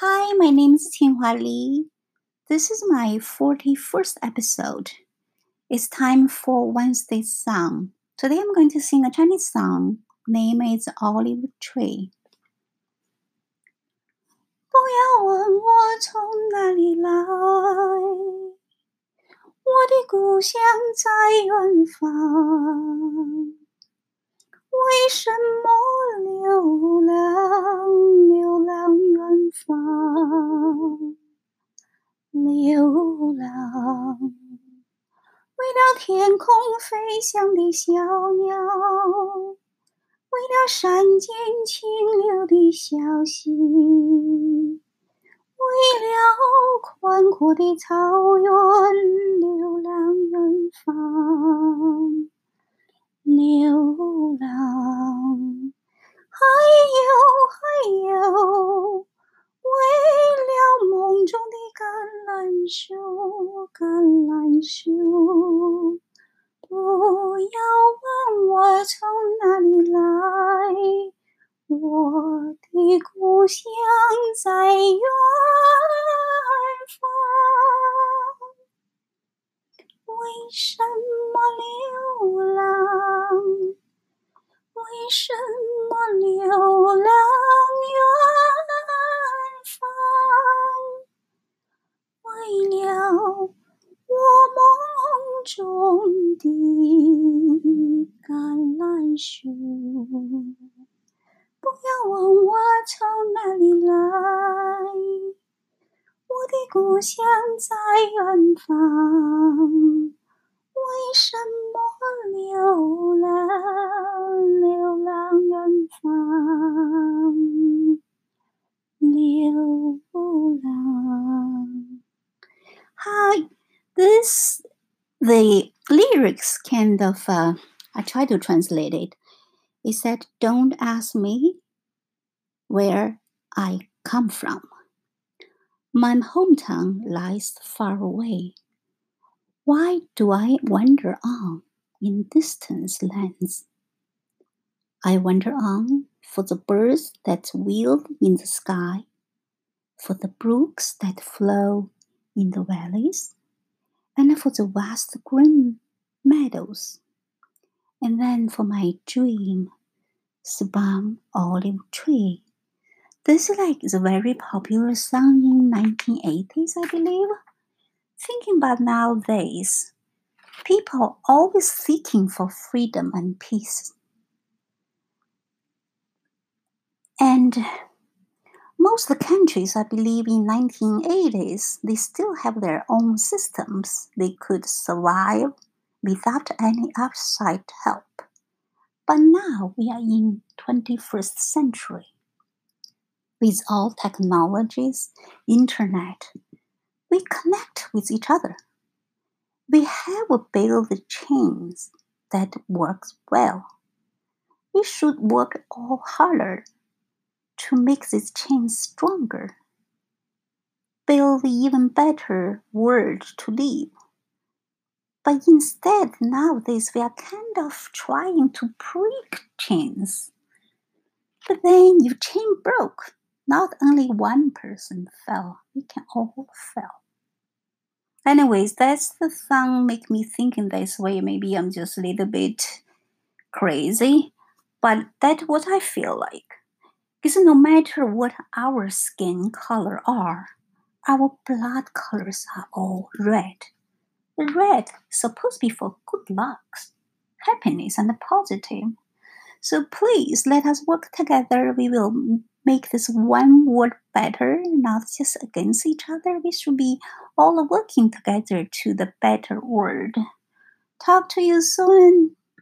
Hi, my name is Qinghua Li. This is my 41st episode. It's time for Wednesday's song. Today I'm going to sing a Chinese song. Name is Olive Tree. 不要问我从哪里来，我的故乡在远方。为什么 流浪？为了天空飞翔的小鸟，为了山间清流的小溪，为了宽阔的草原，流浪远方。流浪，还故乡在远方。为什么流浪？为什么流浪远方？为了我梦中的橄榄树。从哪里来，我的故乡在远方。为什么流浪，流浪远方，流浪？Hi, this the lyrics kind of. Uh, I try to translate it. It said, "Don't ask me where I come from. My hometown lies far away." Why do I wander on in distant lands? I wander on for the birds that wheel in the sky, for the brooks that flow in the valleys, and for the vast green meadows, and then for my dream, Sabam olive tree. This is like the very popular song in 1980s, I believe thinking about nowadays, people always seeking for freedom and peace. And most of the countries, I believe, in 1980s, they still have their own systems. They could survive without any outside help. But now we are in 21st century. With all technologies, internet, we connect with each other. We have built chains that works well. We should work all harder to make this chain stronger. Build even better world to live. But instead, nowadays we are kind of trying to break chains. But then your chain broke, not only one person fell, we can all fell. Anyways, that's the song make me think in this way. Maybe I'm just a little bit crazy, but that's what I feel like. Because no matter what our skin color are, our blood colors are all red. Red supposed to be for good luck, happiness, and positive. So please let us work together. We will make this one world better, not just against each other. We should be all working together to the better world. Talk to you soon.